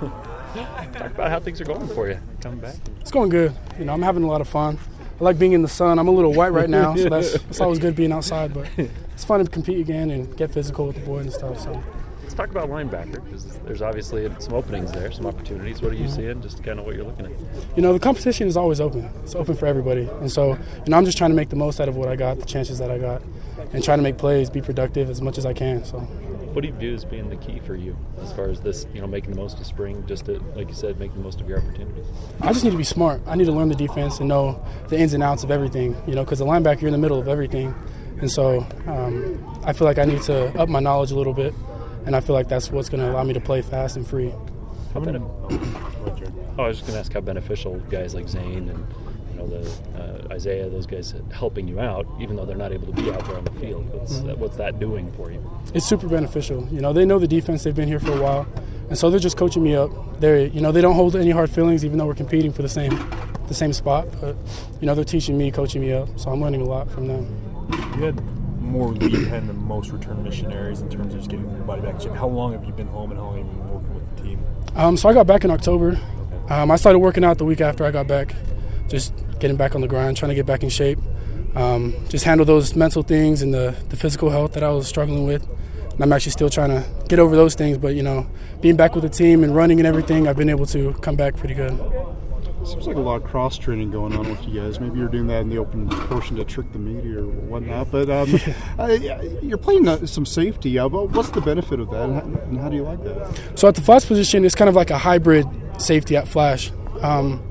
Talk about how things are going for you coming back. It's going good. You know, I'm having a lot of fun. I like being in the sun. I'm a little white right now, so that's it's always good being outside. But it's fun to compete again and get physical with the boys and stuff. So let's talk about linebacker because there's obviously some openings there, some opportunities. What are you mm-hmm. seeing? Just kind of what you're looking at. You know, the competition is always open. It's open for everybody, and so you know, I'm just trying to make the most out of what I got, the chances that I got, and trying to make plays, be productive as much as I can. So what do you view as being the key for you as far as this, you know, making the most of spring, just to, like you said, make the most of your opportunities? I just need to be smart. I need to learn the defense and know the ins and outs of everything, you know, because the linebacker, you're in the middle of everything. And so um, I feel like I need to up my knowledge a little bit, and I feel like that's what's going to allow me to play fast and free. How many? Oh, I was just going to ask how beneficial guys like Zane and know the uh, Isaiah, those guys helping you out, even though they're not able to be out there on the field. What's mm-hmm. that, what's that doing for you? It's super beneficial. You know, they know the defense. They've been here for a while, and so they're just coaching me up. They, you know, they don't hold any hard feelings, even though we're competing for the same, the same spot. But you know, they're teaching me, coaching me up. So I'm learning a lot from them. You had more lead time than most return missionaries in terms of just getting your body back. How long have you been home, and how long have you been working with the team? Um, so I got back in October. Um, I started working out the week after I got back. Just getting back on the grind, trying to get back in shape. Um, just handle those mental things and the, the physical health that I was struggling with. And I'm actually still trying to get over those things, but you know, being back with the team and running and everything, I've been able to come back pretty good. Seems like a lot of cross training going on with you guys. Maybe you're doing that in the open portion to trick the media or whatnot. But um, you're playing some safety. Uh, what's the benefit of that, and how, and how, do you like that? So at the flash position, it's kind of like a hybrid safety at flash. Um,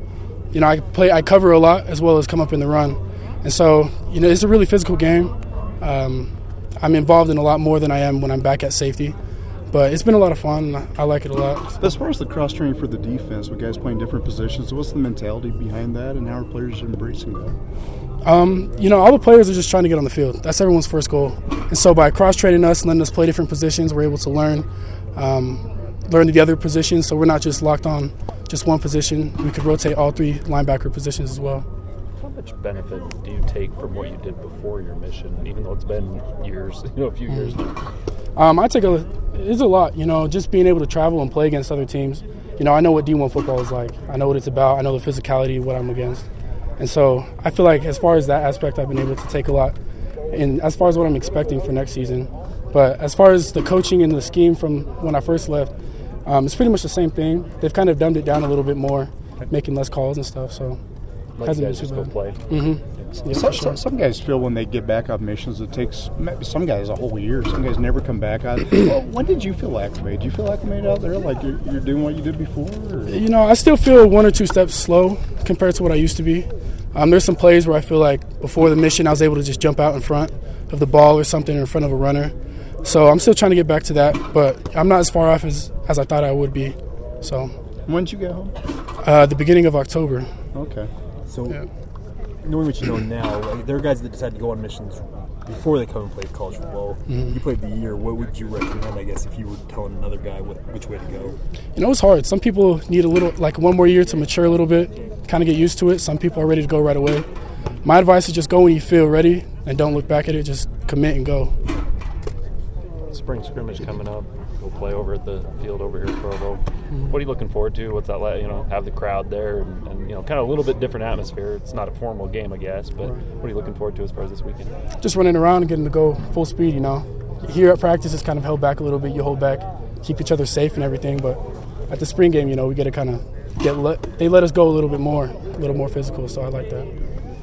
you know, I play, I cover a lot as well as come up in the run, and so you know, it's a really physical game. Um, I'm involved in a lot more than I am when I'm back at safety, but it's been a lot of fun. I like it a lot. As far as the cross training for the defense, with guys playing different positions, what's the mentality behind that, and how are players embracing that? Um, you know, all the players are just trying to get on the field. That's everyone's first goal. And so by cross training us and letting us play different positions, we're able to learn, um, learn the other positions. So we're not just locked on just one position. We could rotate all three linebacker positions as well. How much benefit do you take from what you did before your mission, even though it's been years, you know, a few years now? Um, I take a, it's a lot, you know, just being able to travel and play against other teams. You know, I know what D1 football is like. I know what it's about. I know the physicality of what I'm against. And so I feel like as far as that aspect, I've been able to take a lot. And as far as what I'm expecting for next season, but as far as the coaching and the scheme from when I first left, um, it's pretty much the same thing. They've kind of dumbed it down a little bit more, making less calls and stuff. So like hasn't been too bad. Play. Mm-hmm. Yeah, some, sure. some, guys feel when they get back off missions, it takes some guys a whole year. Some guys never come back out. well, when did you feel acclimated? Do you feel acclimated out there, like you're, you're doing what you did before? Or? You know, I still feel one or two steps slow compared to what I used to be. Um, there's some plays where I feel like before the mission, I was able to just jump out in front of the ball or something in front of a runner. So I'm still trying to get back to that, but I'm not as far off as, as I thought I would be. So when did you get home? Uh, the beginning of October. Okay. So yeah. knowing what you know now, like, there are guys that decide to go on missions before they come and play college football. Mm-hmm. You played the year. What would you recommend? I guess if you were telling another guy what, which way to go. You know, it's hard. Some people need a little, like one more year to mature a little bit, kind of get used to it. Some people are ready to go right away. My advice is just go when you feel ready and don't look back at it. Just commit and go spring scrimmage coming up. We'll play over at the field over here at Provo. Mm-hmm. What are you looking forward to? What's that like? You know, have the crowd there and, and, you know, kind of a little bit different atmosphere. It's not a formal game, I guess, but right. what are you looking forward to as far as this weekend? Just running around and getting to go full speed. You know, here at practice it's kind of held back a little bit. You hold back, keep each other safe and everything, but at the spring game, you know, we get to kind of get let, they let us go a little bit more, a little more physical. So I like that.